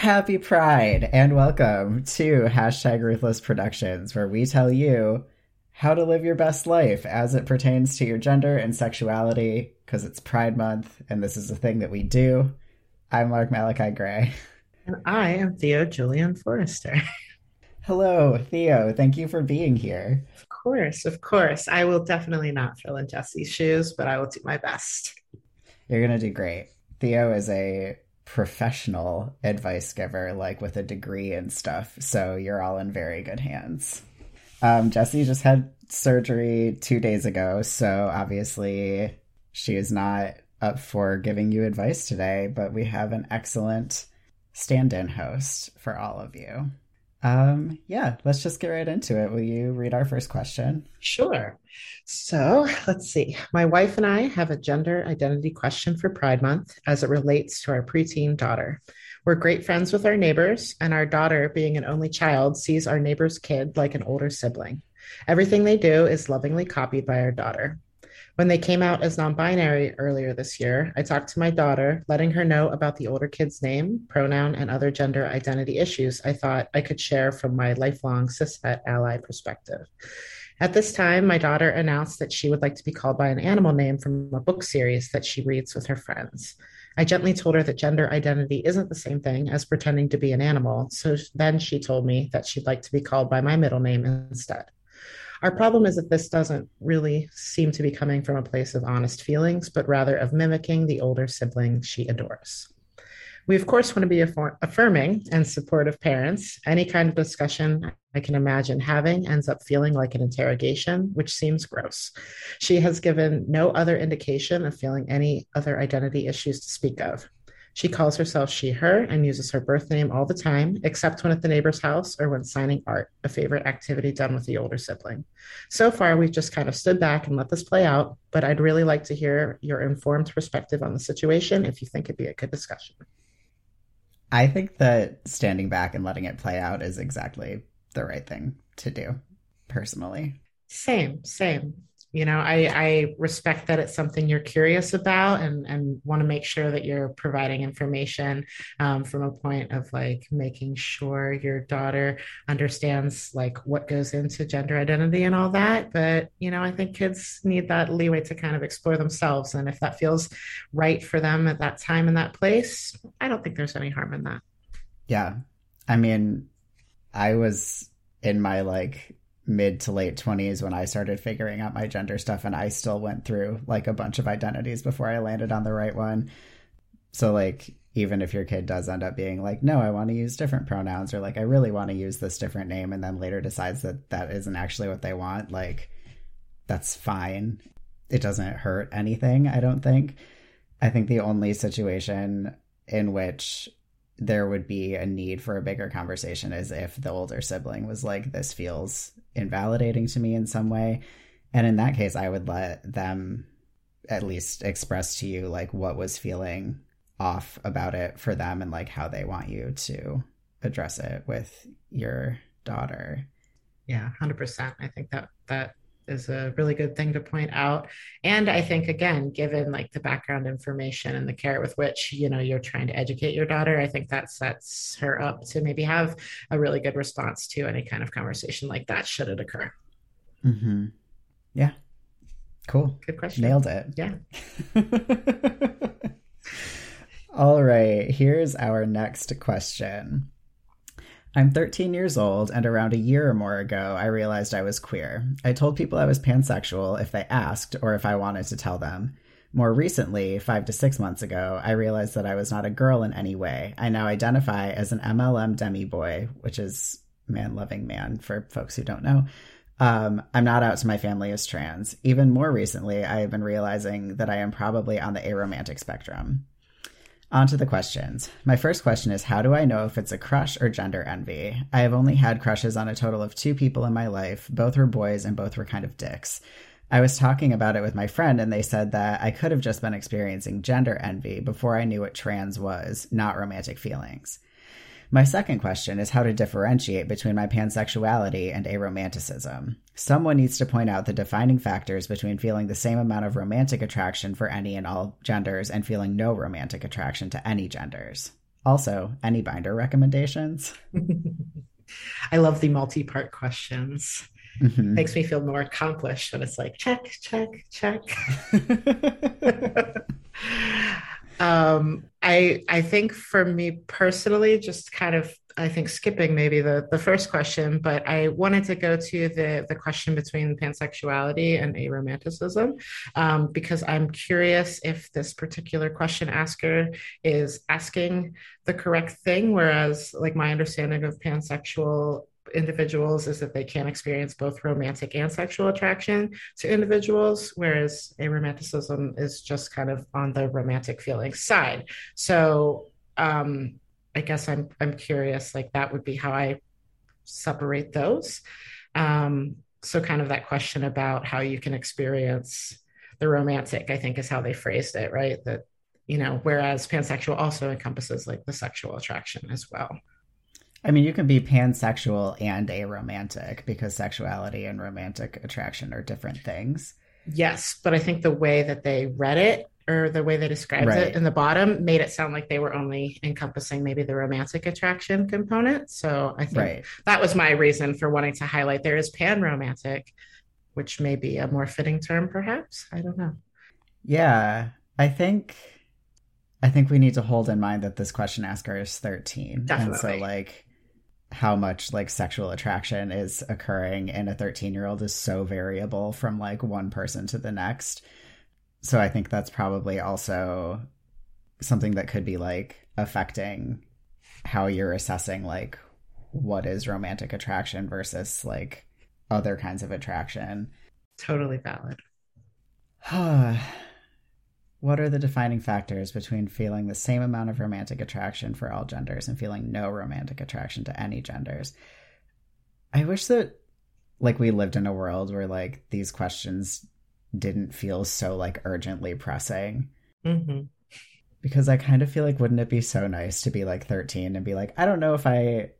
Happy Pride and welcome to hashtag Ruthless Productions, where we tell you how to live your best life as it pertains to your gender and sexuality, because it's Pride Month and this is a thing that we do. I'm Lark Malachi Gray. And I am Theo Julian Forrester. Hello, Theo. Thank you for being here. Of course, of course. I will definitely not fill in Jesse's shoes, but I will do my best. You're going to do great. Theo is a professional advice giver, like with a degree and stuff. So you're all in very good hands. Um, Jesse just had surgery two days ago. So obviously she is not up for giving you advice today, but we have an excellent stand in host for all of you. Um, yeah, let's just get right into it. Will you read our first question? Sure. So let's see. My wife and I have a gender identity question for Pride Month as it relates to our preteen daughter. We're great friends with our neighbors, and our daughter, being an only child, sees our neighbor's kid like an older sibling. Everything they do is lovingly copied by our daughter. When they came out as non binary earlier this year, I talked to my daughter, letting her know about the older kid's name, pronoun, and other gender identity issues I thought I could share from my lifelong cishet ally perspective. At this time, my daughter announced that she would like to be called by an animal name from a book series that she reads with her friends. I gently told her that gender identity isn't the same thing as pretending to be an animal, so then she told me that she'd like to be called by my middle name instead. Our problem is that this doesn't really seem to be coming from a place of honest feelings, but rather of mimicking the older sibling she adores. We, of course, want to be affirming and supportive parents. Any kind of discussion I can imagine having ends up feeling like an interrogation, which seems gross. She has given no other indication of feeling any other identity issues to speak of. She calls herself she, her, and uses her birth name all the time, except when at the neighbor's house or when signing art, a favorite activity done with the older sibling. So far, we've just kind of stood back and let this play out, but I'd really like to hear your informed perspective on the situation if you think it'd be a good discussion. I think that standing back and letting it play out is exactly the right thing to do, personally. Same, same you know I, I respect that it's something you're curious about and and want to make sure that you're providing information um, from a point of like making sure your daughter understands like what goes into gender identity and all that. But you know i think kids need that leeway to kind of explore themselves. And if that feels right for them at that time and that place i don't think there's any harm in that. Yeah. I mean i was in my like mid to late 20s when I started figuring out my gender stuff and I still went through like a bunch of identities before I landed on the right one. So like even if your kid does end up being like no, I want to use different pronouns or like I really want to use this different name and then later decides that that isn't actually what they want, like that's fine. It doesn't hurt anything, I don't think. I think the only situation in which there would be a need for a bigger conversation is if the older sibling was like, this feels invalidating to me in some way. And in that case, I would let them at least express to you like what was feeling off about it for them and like how they want you to address it with your daughter. Yeah, 100%. I think that that is a really good thing to point out. And i think again given like the background information and the care with which you know you're trying to educate your daughter i think that sets her up to maybe have a really good response to any kind of conversation like that should it occur. Mm-hmm. yeah. Cool. Good question. Nailed it. Yeah. All right. Here's our next question I'm 13 years old, and around a year or more ago, I realized I was queer. I told people I was pansexual if they asked or if I wanted to tell them. More recently, five to six months ago, I realized that I was not a girl in any way. I now identify as an MLM demi boy, which is man loving man for folks who don't know. Um, I'm not out to my family as trans. Even more recently, I have been realizing that I am probably on the aromantic spectrum. On to the questions. My first question is How do I know if it's a crush or gender envy? I have only had crushes on a total of two people in my life. Both were boys and both were kind of dicks. I was talking about it with my friend, and they said that I could have just been experiencing gender envy before I knew what trans was, not romantic feelings. My second question is how to differentiate between my pansexuality and aromanticism. Someone needs to point out the defining factors between feeling the same amount of romantic attraction for any and all genders and feeling no romantic attraction to any genders. Also, any binder recommendations? I love the multi part questions. Mhm. Makes me feel more accomplished when it's like check, check, check. um, I I think for me personally, just kind of I think skipping maybe the the first question, but I wanted to go to the the question between pansexuality and aromanticism um, because I'm curious if this particular question asker is asking the correct thing, whereas like my understanding of pansexual individuals is that they can experience both romantic and sexual attraction to individuals, whereas aromanticism is just kind of on the romantic feeling side. So um, I guess I'm I'm curious, like that would be how I separate those. Um, so kind of that question about how you can experience the romantic, I think is how they phrased it, right? That you know, whereas pansexual also encompasses like the sexual attraction as well. I mean, you can be pansexual and aromantic because sexuality and romantic attraction are different things. Yes, but I think the way that they read it or the way they described Right. it in the bottom made it sound like they were only encompassing maybe the romantic attraction component. So I think Right. that was my reason for wanting to highlight there is pan romantic, which may be a more fitting term, perhaps. I don't know. Yeah, I think I think we need to hold in mind that this question asker is 13. And so like how much like sexual attraction is occurring in a 13-year-old is so variable from like one person to the next. So I think that's probably also something that could be like affecting how you're assessing like what is romantic attraction versus like other kinds of attraction. Totally valid. what are the defining factors between feeling the same amount of romantic attraction for all genders and feeling no romantic attraction to any genders? I wish that like we lived in a world where like these questions didn't feel so like urgently pressing. Hmm because I kind of feel like wouldn't it be so nice to be like 13 and be like I don't know if I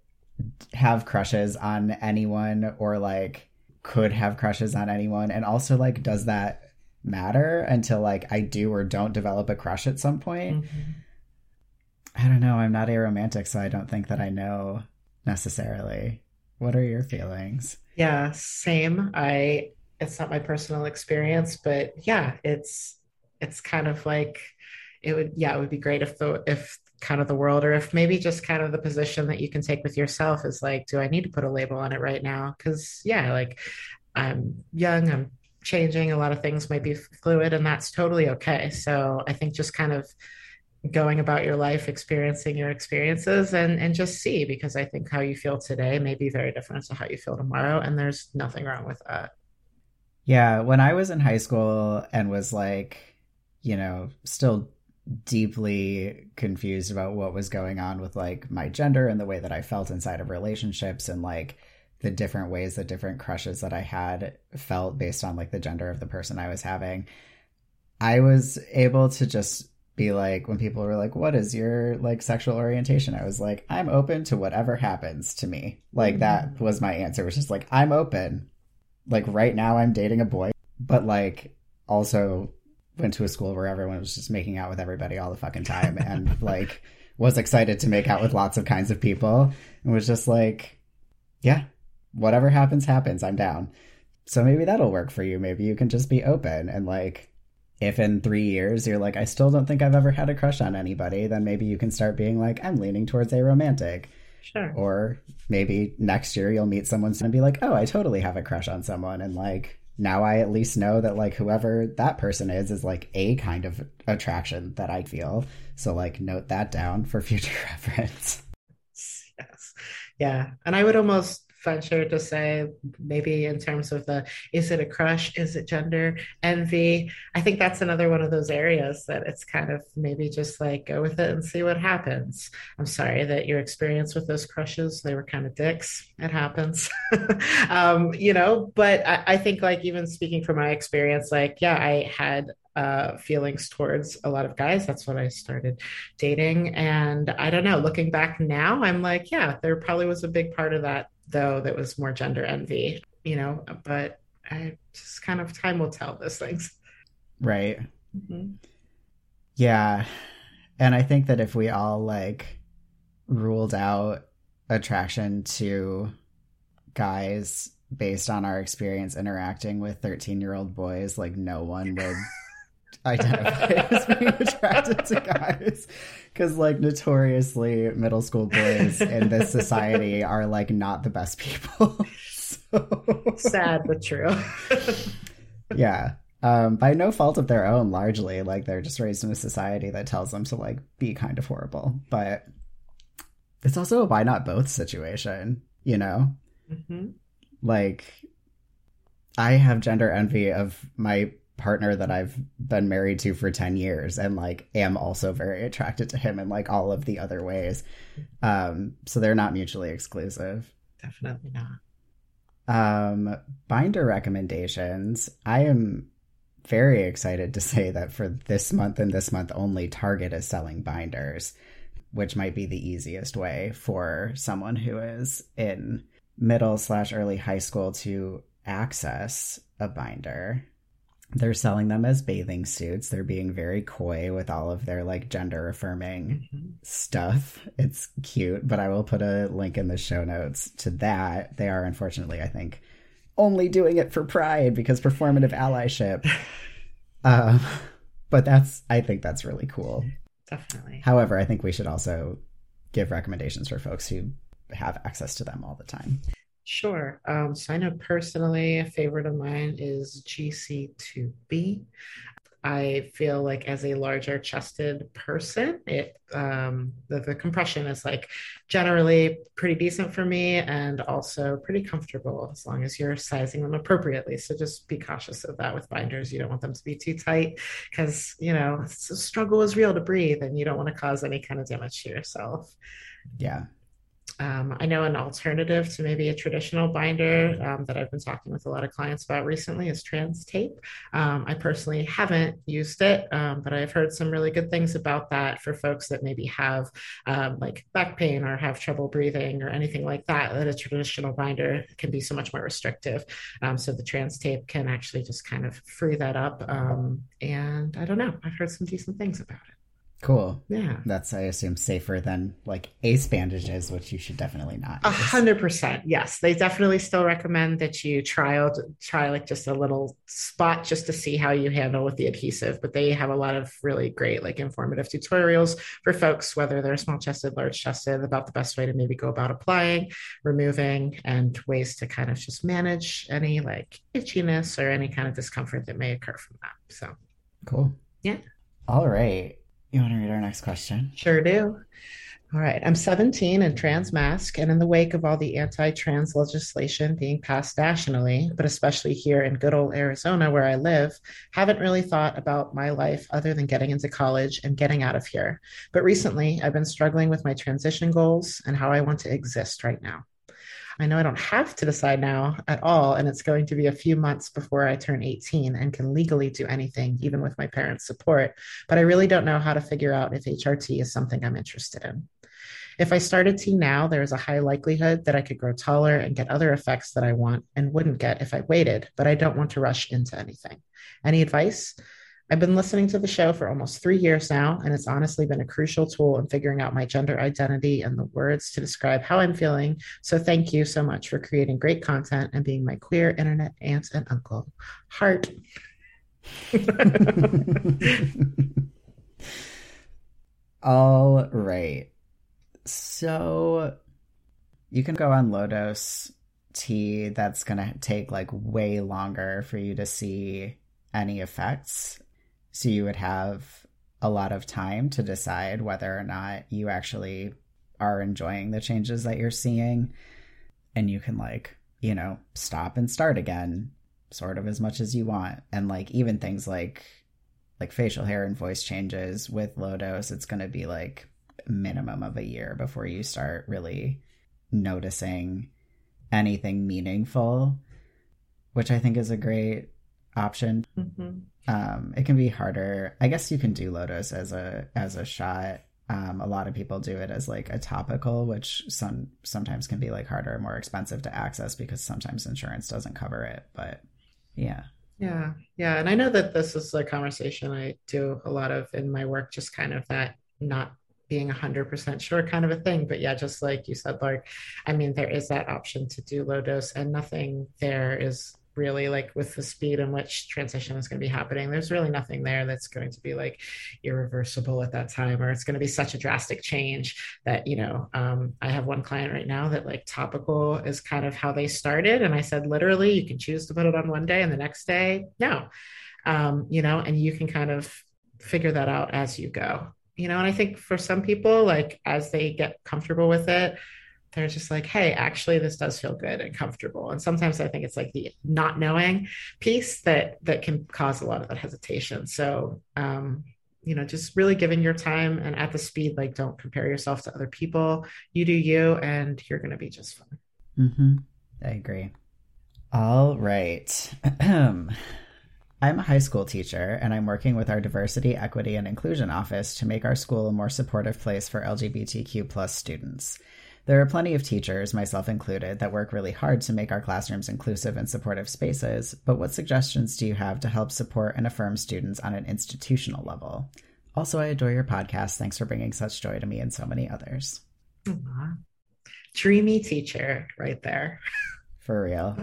have crushes on anyone or like could have crushes on anyone. And also like does that matter until like I do or don't develop a crush at some point Mm-hmm. I don't know I'm not aromantic so I don't think that I know necessarily what are your feelings Yeah, same. I it's not my personal experience, but yeah, it's it's kind of like it would yeah, it would be great if the if kind of the world or if maybe just kind of the position that you can take with yourself is like, do I need to put a label on it right now? Cuz yeah, like I'm young, I'm changing, a lot of things might be fluid and that's totally okay. So I think just kind of going about your life, experiencing your experiences, and and just see because I think how you feel today may be very different to how you feel tomorrow, and there's nothing wrong with that. Yeah, when I was in high school and was like, you know, still deeply confused about what was going on with like my gender and the way that I felt inside of relationships and like the different ways that different crushes that I had felt based on like the gender of the person I was having. I was able to just be like when people were like what is your like sexual orientation? I was like i'm open to whatever happens to me. Like that mm-hmm. was my answer was just like i'm open. Like right now i'm dating a boy but like also went to a school where everyone was just making out with everybody all the fucking time and like was excited to make out with lots of kinds of people and was just like yeah whatever happens happens i'm down so maybe that'll work for you maybe you can just be open and like if in three years you're like i still don't think i've ever had a crush on anybody then maybe you can start being like i'm leaning towards aromantic Sure. or maybe next year you'll meet someone and be like, oh, I totally have a crush on someone. And like, now I at least know that like whoever that person is is like a kind of attraction that I feel. So like, note that down for future reference. Yes. Yeah. And I would almost venture to say maybe in terms of the is it a crush? Is it gender? Envy. I think that's another one of those areas that it's kind of maybe just like go with it and see what happens. I'm sorry that your experience with those crushes they were kind of dicks. It happens. Um, you know but I, I think like even speaking from my experience like yeah i had uh, feelings towards a lot of guys. That's when I started dating. And I don't know, looking back now, I'm like, yeah, there probably was a big part of that though that was more gender envy, you know, but I just kind of time will tell those things. Right. Mm-hmm. Yeah. And I think that if we all like ruled out attraction to guys based on our experience interacting with 13 year old boys, like no one would identify as being attracted to guys. Because like notoriously middle school boys in this society are like not the best people. So... sad but true. Yeah. Um by no fault of their own largely. Like they're just raised in a society that tells them to like be kind of horrible. But it's also a why not both situation you know? Mm-hmm. like i have gender envy of my partner that I've been married to for 10 years and like am also very attracted to him in like all of the other ways. Um so they're not mutually exclusive. Definitely not. Um binder recommendations. I am very excited to say that for this month and this month only Target is selling binders, which might be the easiest way for someone who is in middle slash early high school to access a binder they're selling them as bathing suits. They're being very coy with all of their like gender affirming mm-hmm. stuff. It's cute, but I will put a link in the show notes to that. They are unfortunately, I think, only doing it for pride because performative allyship. um, but that's I think that's really cool. Definitely. However, I think we should also give recommendations for folks who have access to them all the time. Sure. Um, so I know personally, a favorite of mine is GC2B. I feel like as a larger chested person, it um, the, the compression is like generally pretty decent for me and also pretty comfortable as long as you're sizing them appropriately. So just be cautious of that with binders. You don't want them to be too tight because you know struggle is real to breathe, and you don't want to cause any kind of damage to yourself. Yeah, um, I know an alternative to maybe a traditional binder um, that I've been talking with a lot of clients about recently is trans tape. Um, I personally haven't used it, um, but I've heard some really good things about that for folks that maybe have um, like back pain or have trouble breathing or anything like that. That a traditional binder can be so much more restrictive. Um, so the trans tape can actually just kind of free that up. and I don't know, I've heard some decent things about it. Cool. Yeah. That's, I assume, safer than like ace bandages, which you should definitely not. A hundred percent. Yes. They definitely still recommend that you try out, try like just a little spot just to see how you handle with the adhesive. But they have a lot of really great, like informative tutorials for folks, whether they're small chested, large chested, about the best way to maybe go about applying, removing, and ways to kind of just manage any like itchiness or any kind of discomfort that may occur from that. So cool. Yeah. All right. You want to read our next question? Sure do. All right. I'm 17 and trans masc, and in the wake of all the anti trans legislation being passed nationally, but especially here in good old Arizona where I live, haven't really thought about my life other than getting into college and getting out of here. But recently, I've been struggling with my transition goals and how I want to exist right now. I know I don't have to decide now at all, and it's going to be a few months before I turn 18 and can legally do anything, even with my parents' support. But I really don't know how to figure out if HRT is something I'm interested in. If I started T now, there is a high likelihood that I could grow taller and get other effects that I want and wouldn't get if I waited, but I don't want to rush into anything. Any advice? I've been listening to the show for almost three years now, and it's honestly been a crucial tool in figuring out my gender identity and the words to describe how I'm feeling. So, thank you so much for creating great content and being my queer internet aunt and uncle. Heart. All right. So, you can go on low dose T. That's going to take like way longer for you to see any effects so you would have a lot of time to decide whether or not you actually are enjoying the changes that you're seeing. and you can like, you know, stop and start again sort of as much as you want. And like even things like like facial hair and voice changes with low dose, it's going to be like minimum of a year before you start really noticing anything meaningful, which I think is a great option. Mm-hmm. Um, it can be harder. I guess you can do dose as a as a shot. Um, a lot of people do it as like a topical, which some sometimes can be like harder more expensive to access because sometimes insurance doesn't cover it. But yeah, Yeah, yeah. And I know that this is a conversation I do a lot of in my work, just kind of that not being 100% sure kind of a thing. But yeah, just like you said, Lark, I mean, there is that option to do low dose, and nothing there is really like with the speed in which transition is going to be happening. There's really nothing there that's going to be like irreversible at that time, or it's going to be such a drastic change that, you know, um, I have one client right now that like topical is kind of how they started. And I said, literally, you can choose to put it on one day and the next day, no. Um, you know, and you can kind of figure that out as you go. You know, and I think for some people, like as they get comfortable with it, they're just like, hey, actually, this does feel good and comfortable. And sometimes I think it's like the not knowing piece that that can cause a lot of that hesitation. So, um, you know, just really giving your time and at the speed, like don't compare yourself to other people. You do you, and you're going to be just fine. mm-hmm. I agree. All right. I'm a high school teacher, and I'm working with our diversity, equity, and inclusion office to make our school a more supportive place for LGBTQ plus students. There are plenty of teachers, myself included, that work really hard to make our classrooms inclusive and supportive spaces, but what suggestions do you have to help support and affirm students on an institutional level? Also, I adore your podcast. Thanks for bringing such joy to me and so many others. Aww. Dreamy teacher right there. For real.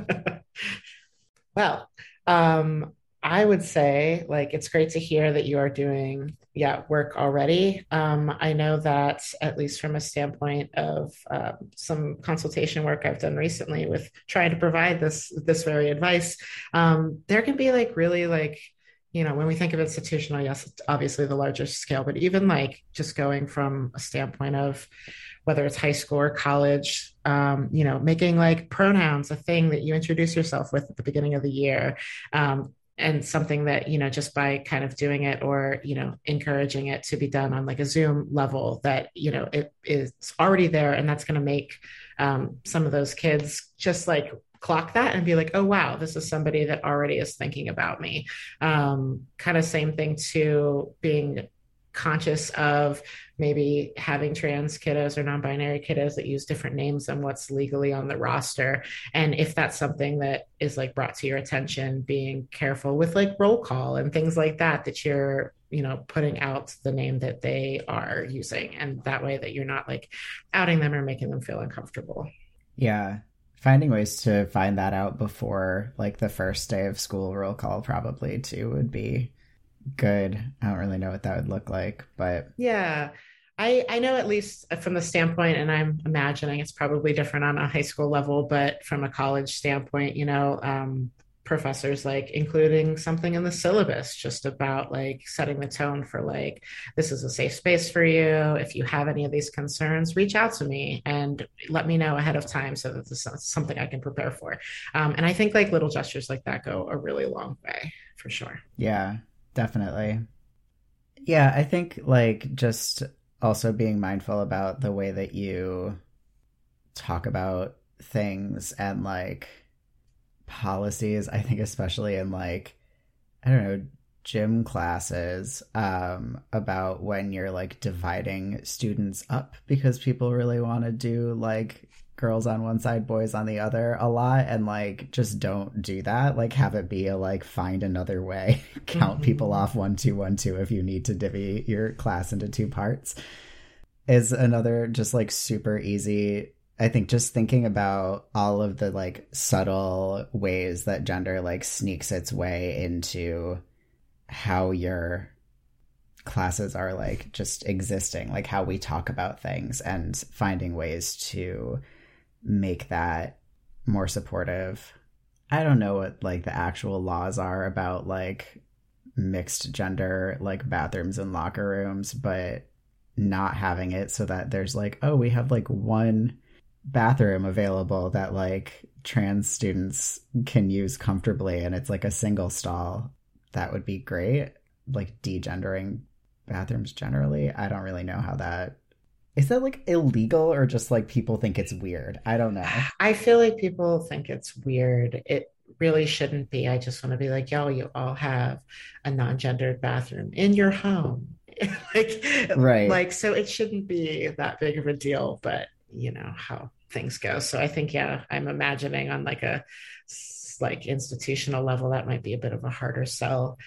well, um, I would say like it's great to hear that you are doing yeah work already. Um, I know that at least from a standpoint of uh, some consultation work I've done recently with trying to provide this this very advice, um, there can be like really like you know when we think of institutional, yes, obviously the larger scale, but even like just going from a standpoint of whether it's high school or college, um, you know, making like pronouns a thing that you introduce yourself with at the beginning of the year, um, and something that you know just by kind of doing it or you know encouraging it to be done on like a zoom level that you know it is already there and that's going to make um, some of those kids just like clock that and be like oh wow this is somebody that already is thinking about me. Um, kind of same thing to being conscious of maybe having trans kiddos or non-binary kiddos that use different names than what's legally on the roster and if that's something that is like brought to your attention being careful with like roll call and things like that that you're you know putting out the name that they are using and that way that you're not like outing them or making them feel uncomfortable Yeah. Finding ways to find that out before like the first day of school roll call probably too would be good. I don't really know what that would look like, but Yeah. I, I know at least from the standpoint, and I'm imagining it's probably different on a high school level, but from a college standpoint, you know, um, professors like including something in the syllabus just about like setting the tone for like this is a safe space for you if you have any of these concerns reach out to me and let me know ahead of time so that this is something i can prepare for um, and i think like little gestures like that go a really long way for sure yeah, definitely. Yeah, I think like just also being mindful about the way that you talk about things and like policies. I think especially in like I don't know gym classes um about when you're like dividing students up because people really want to do like girls on one side boys on the other a lot and like just don't do that like have it be a like find another way count Mhm. people off one two one two if you need to divvy your class into two parts is another just like super easy I think just thinking about all of the like subtle ways that gender like sneaks its way into how your classes are like just existing, like how we talk about things and finding ways to make that more supportive. I don't know what like the actual laws are about like mixed gender like bathrooms and locker rooms, but not having it so that there's like, oh, we have like one bathroom available that like trans students can use comfortably and it's like a single stall, that would be great. Like degendering bathrooms generally. I don't really know how that is that like illegal or just like people think it's weird? I don't know. I feel like people think it's weird. It really shouldn't be. I just want to be like, yo, you all have a non-gendered bathroom in your home. like right. like so it shouldn't be that big of a deal, but you know how things go. So I think yeah, I'm imagining on like a like institutional level that might be a bit of a harder sell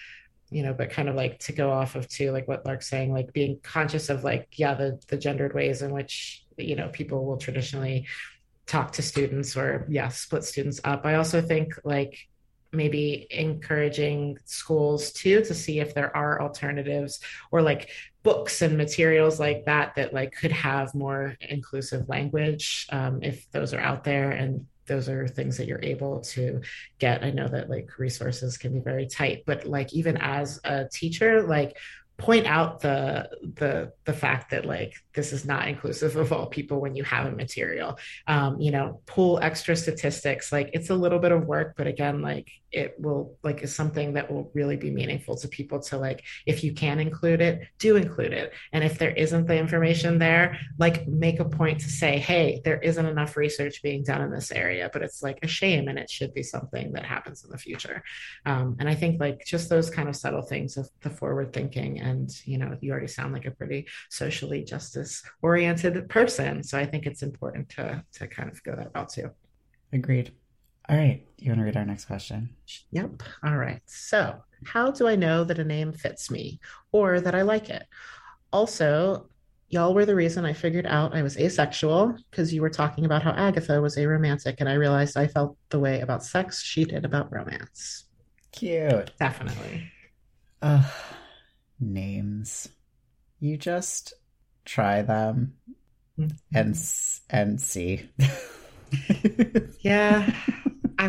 you know, but kind of like to go off of too, like what Lark's saying, like being conscious of like, yeah, the the gendered ways in which, you know, people will traditionally talk to students or yeah, split students up. I also think like maybe encouraging schools too to see if there are alternatives or like books and materials like that that like could have more inclusive language um, if those are out there and those are things that you're able to get. I know that like resources can be very tight, but like even as a teacher, like point out the the the fact that like this is not inclusive of all people when you have a material um you know pull extra statistics like it's a little bit of work but again like it will like is something that will really be meaningful to people to like if you can include it do include it. And if there isn't the information there like make a point to say hey there isn't enough research being done in this area but it's like a shame and it should be something that happens in the future. Um, and i think like just those kind of subtle things of the forward thinking and you know you already sound like a pretty socially justice oriented person so i think it's important to to kind of go that route too. Agreed all right. You want to read our next question? Yep. All right. So, how do I know that a name fits me or that I like it? Also, y'all were the reason I figured out I was asexual because you were talking about how Agatha was aromantic, and I realized I felt the way about sex she did about romance. Cute. Definitely. Uh, names. You just try them mm-hmm. and and see. yeah.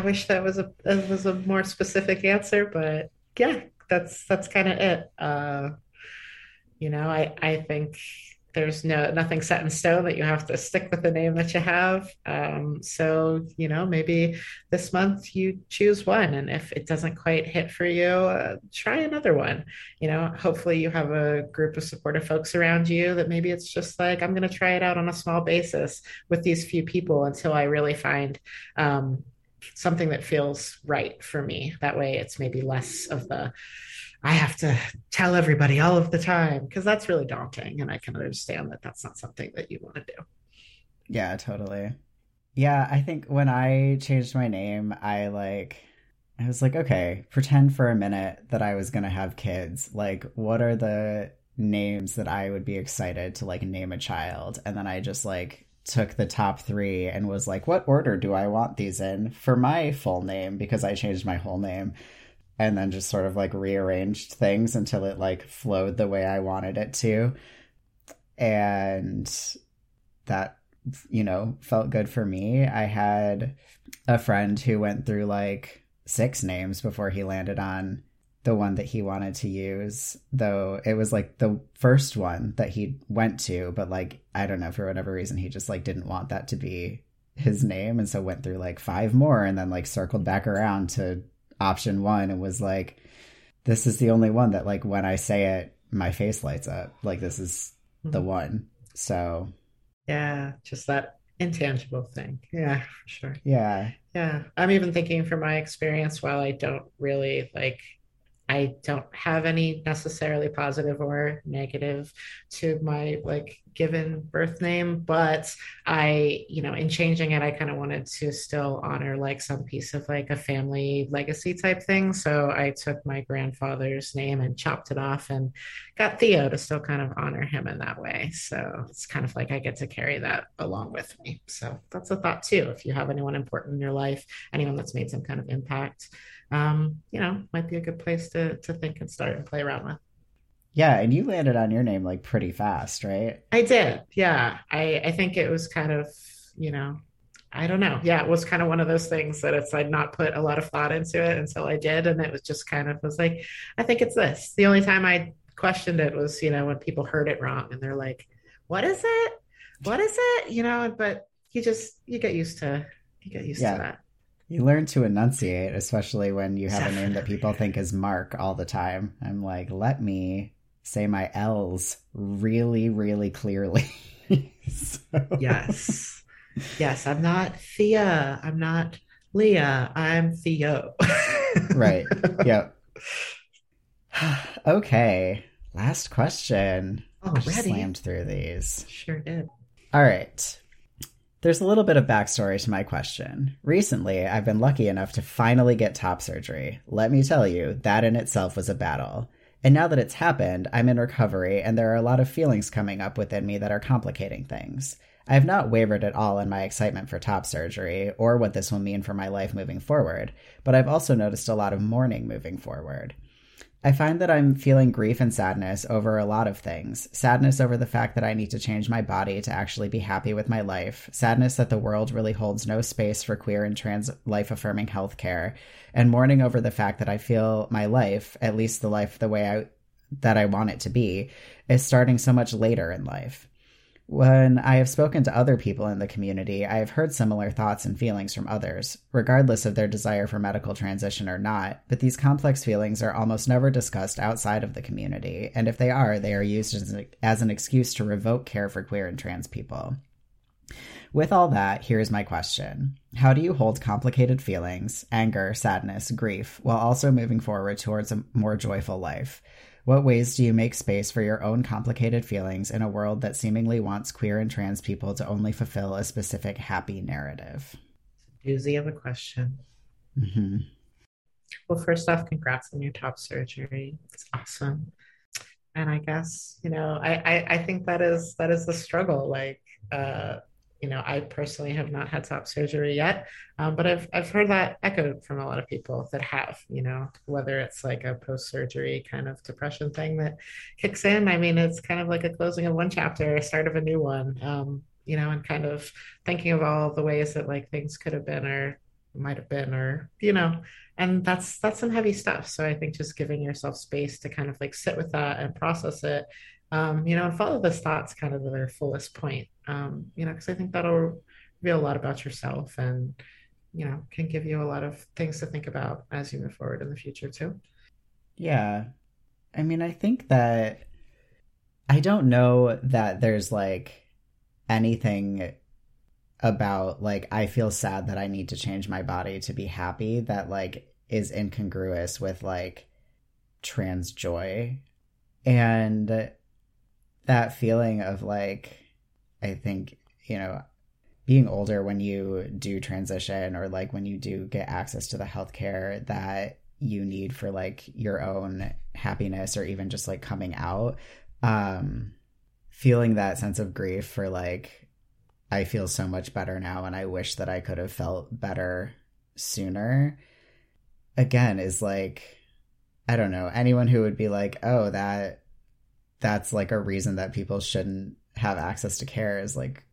Wish that was a that was a more specific answer, but yeah, that's that's kind of it. Uh, you know, I I think there's no nothing set in stone that you have to stick with the name that you have. Um, so you know, maybe this month you choose one, and if it doesn't quite hit for you, uh, try another one. You know, hopefully you have a group of supportive folks around you that maybe it's just like I'm going to try it out on a small basis with these few people until I really find um, something that feels right for me. That way, it's maybe less of the I have to tell everybody all of the time because that's really daunting. And I can understand that that's not something that you want to do. Yeah, totally. Yeah, I think when I changed my name, I like, I was like, okay, pretend for a minute that I was going to have kids. Like, what are the names that I would be excited to like name a child? And then I just like took the top three and was like, what order do I want these in for my full name? Because I changed my whole name and then just sort of like rearranged things until it like flowed the way I wanted it to. And that, you know, felt good for me. I had a friend who went through like six names before he landed on the one that he wanted to use, though it was like the first one that he went to, but like I don't know for whatever reason he just like didn't want that to be his name and so went through like five more and then like circled back around to option 1 and was like this is the only one that like when I say it my face lights up. Like this is the mm-hmm. one. So yeah, just that intangible thing. Yeah, for sure. Yeah. Yeah. I'm even thinking from my experience while I don't really like I don't have any necessarily positive or negative to my like given birth name, but I, you know, in changing it, I kind of wanted to still honor like some piece of like a family legacy type thing. So I took my grandfather's name and chopped it off and got Theo to still kind of honor him in that way. So it's kind of like I get to carry that along with me. So that's a thought too. If you have anyone important in your life, anyone that's made some kind of impact, um, you know, might be a good place to to think and start and play around with. Yeah, and you landed on your name like pretty fast, right? I did. Yeah. I I think it was kind of, you know, I don't know. Yeah, it was kind of one of those things that it's I'd not put a lot of thought into it until I did. And it was just kind of was like, I think it's this. The only time I questioned it was, you know, when people heard it wrong and they're like, What is it? What is it? You know, but you just you get used to you get used Yeah. to that. You learn to enunciate, especially when you have a name that people think is Mark all the time. I'm like, let me say my L's really, really clearly. So- Yes. yes, I'm not Thea. I'm not Leah. I'm Theo. right. Yep. okay. Last question. Already. Slammed through these. Sure did. All right. There's a little bit of backstory to my question. Recently, I've been lucky enough to finally get top surgery. Let me tell you, that in itself was a battle. And now that it's happened, I'm in recovery, and there are a lot of feelings coming up within me that are complicating things. I have not wavered at all in my excitement for top surgery or what this will mean for my life moving forward, but I've also noticed a lot of mourning moving forward. I find that I'm feeling grief and sadness over a lot of things. Sadness over the fact that I need to change my body to actually be happy with my life. Sadness that the world really holds no space for queer and trans life affirming healthcare. And mourning over the fact that I feel my life, at least the life the way I that I want it to be, is starting so much later in life. When I have spoken to other people in the community, I have heard similar thoughts and feelings from others, regardless of their desire for medical transition or not. But these complex feelings are almost never discussed outside of the community, and if they are, they are used as, as an excuse to revoke care for queer and trans people. With all that, here's my question How do you hold complicated feelings, anger, sadness, grief, while also moving forward towards a more joyful life? What ways do you make space for your own complicated feelings in a world that seemingly wants queer and trans people to only fulfill a specific happy narrative? Doozy of a question. hmm Well, first off, congrats on your top surgery. It's awesome. And I guess, you know, I, I, I think that is that is the struggle. Like uh, you know, I personally have not had top surgery yet, um, but I've I've heard that echoed from a lot of people that have, you know, whether it's like a post-surgery kind of depression thing that kicks in. I mean, it's kind of like a closing of one chapter, a start of a new one. Um, you know, and kind of thinking of all the ways that like things could have been or might have been or you know and that's that's some heavy stuff so i think just giving yourself space to kind of like sit with that and process it um, you know and follow those thoughts kind of to their fullest point. Um, you know because i think that'll reveal a lot about yourself and you know can give you a lot of things to think about as you move forward in the future too. Yeah. I mean, I think that I don't know that there's like anything about like I feel sad that I need to change my body to be happy that like is incongruous with like trans joy. And that feeling of like I think, you know, being older when you do transition or like when you do get access to the healthcare that you need for like your own happiness or even just like coming out um feeling that sense of grief for like I feel so much better now and I wish that I could have felt better sooner again is like I don't know anyone who would be like oh that that's like a reason that people shouldn't have access to care is like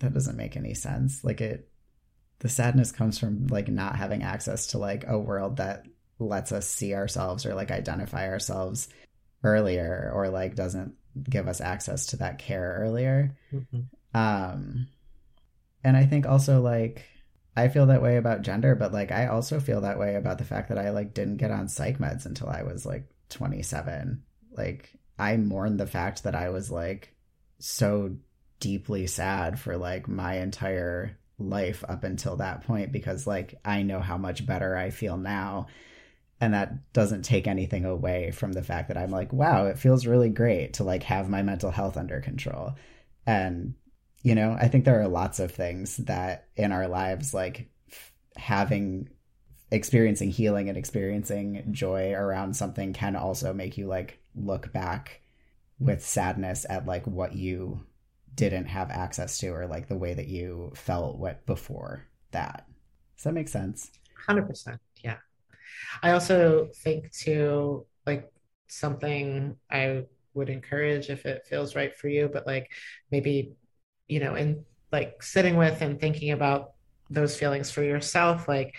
that doesn't make any sense. Like it the sadness comes from like not having access to like a world that lets us see ourselves or like identify ourselves earlier or like doesn't give us access to that care earlier. Um and i think also like i feel that way about gender but like i also feel that way about the fact that i like didn't get on psych meds until i was like 27 like i mourn the fact that i was like so deeply sad for like my entire life up until that point because like i know how much better i feel now. And that doesn't take anything away from the fact that i'm like wow it feels really great to like have my mental health under control. And you know i think there are lots of things that in our lives like f- having experiencing healing and experiencing joy around something can also make you like look back with sadness at like what you didn't have access to or like the way that you felt what before that. Does that make sense? 100% yeah. I also think too like something i would encourage if it feels right for you but like maybe you know in like sitting with and thinking about those feelings for yourself like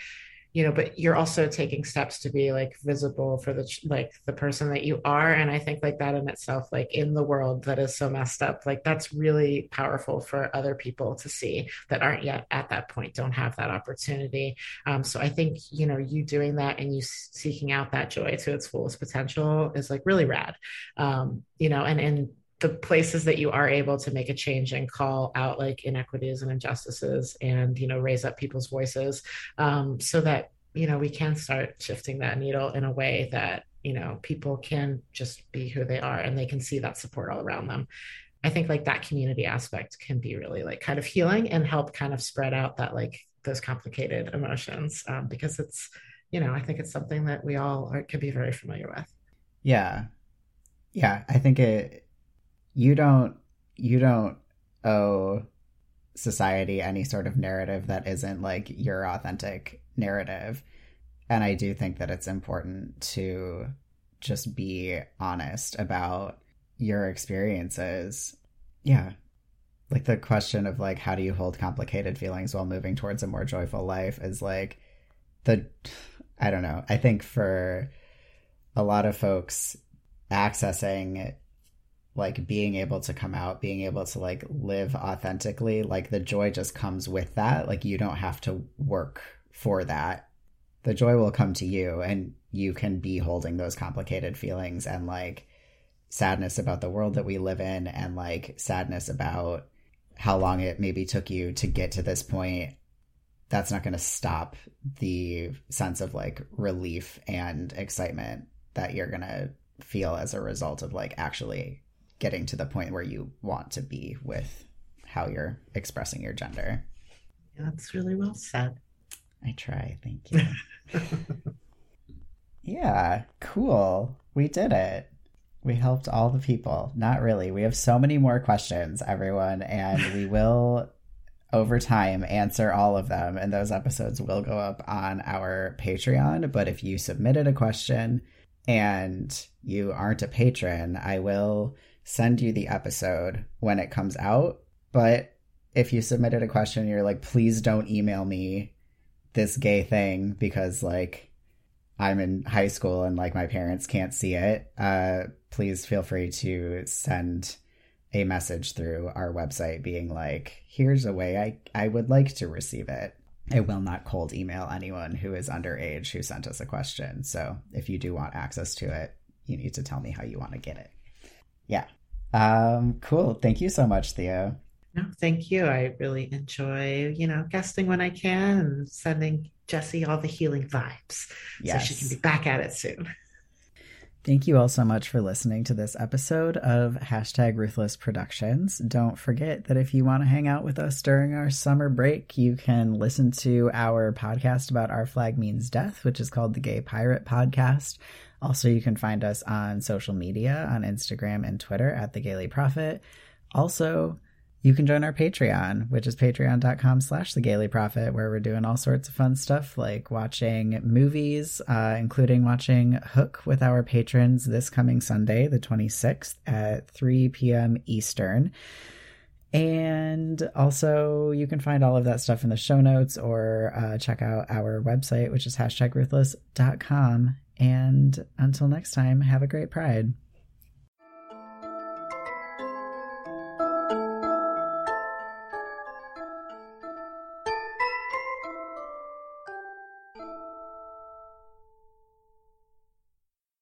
you know but you're also taking steps to be like visible for the like the person that you are. And i think like that in itself like in the world that is so messed up like that's really powerful for other people to see that aren't yet at that point don't have that opportunity. Um, so i think you know you doing that and you seeking out that joy to its fullest potential is like really rad. Um, you know and and the places that you are able to make a change and call out like inequities and injustices and you know raise up people's voices um, so that you know we can start shifting that needle in a way that you know people can just be who they are and they can see that support all around them. I think like that community aspect can be really like kind of healing and help kind of spread out that like those complicated emotions um, because it's you know i think it's something that we all are, can be very familiar with. Yeah. Yeah i think it you don't you don't owe society any sort of narrative that isn't like your authentic narrative. And i do think that it's important to just be honest about your experiences. Yeah. Like the question of like how do you hold complicated feelings while moving towards a more joyful life is like the i don't know. I think for a lot of folks accessing like being able to come out, being able to like live authentically, like the joy just comes with that. Like you don't have to work for that. The joy will come to you and you can be holding those complicated feelings and like sadness about the world that we live in and like sadness about how long it maybe took you to get to this point. That's not going to stop the sense of like relief and excitement that you're going to feel as a result of like actually getting to the point where you want to be with how you're expressing your gender. That's really well said. I try. Thank you. yeah, cool. We did it. We helped all the people. Not really. We have so many more questions, everyone, and we will over time answer all of them and those episodes will go up on our Patreon, but if you submitted a question and you aren't a patron, I will send you the episode when it comes out. But if you submitted a question, you're like, please don't email me this gay thing because like I'm in high school and like my parents can't see it. Uh, please feel free to send a message through our website being like, here's a way I, I would like to receive it. I will not cold email anyone who is underage who sent us a question. So if you do want access to it, you need to tell me how you want to get it. Yeah. Um, cool. Thank you so much, Theo. No, thank you. I really enjoy, you know, guesting when I can and sending Jessie all the healing vibes. Yes. So she can be back at it soon. Thank you all so much for listening to this episode of hashtag Ruthless Productions. Don't forget that if you want to hang out with us during our summer break, you can listen to our podcast about Our Flag Means Death, which is called the Gay Pirate Podcast. Also, you can find us on social media on Instagram and Twitter at the Gayly Prophet. Also, you can join our Patreon, which is patreon.com slash the Gayly Prophet, where we're doing all sorts of fun stuff like watching movies, uh, including watching Hook with our patrons this coming Sunday, the 26th at 3 p.m. Eastern. And also, you can find all of that stuff in the show notes or uh, check out our website, which is hashtag ruthless.com. And until next time, have a great pride.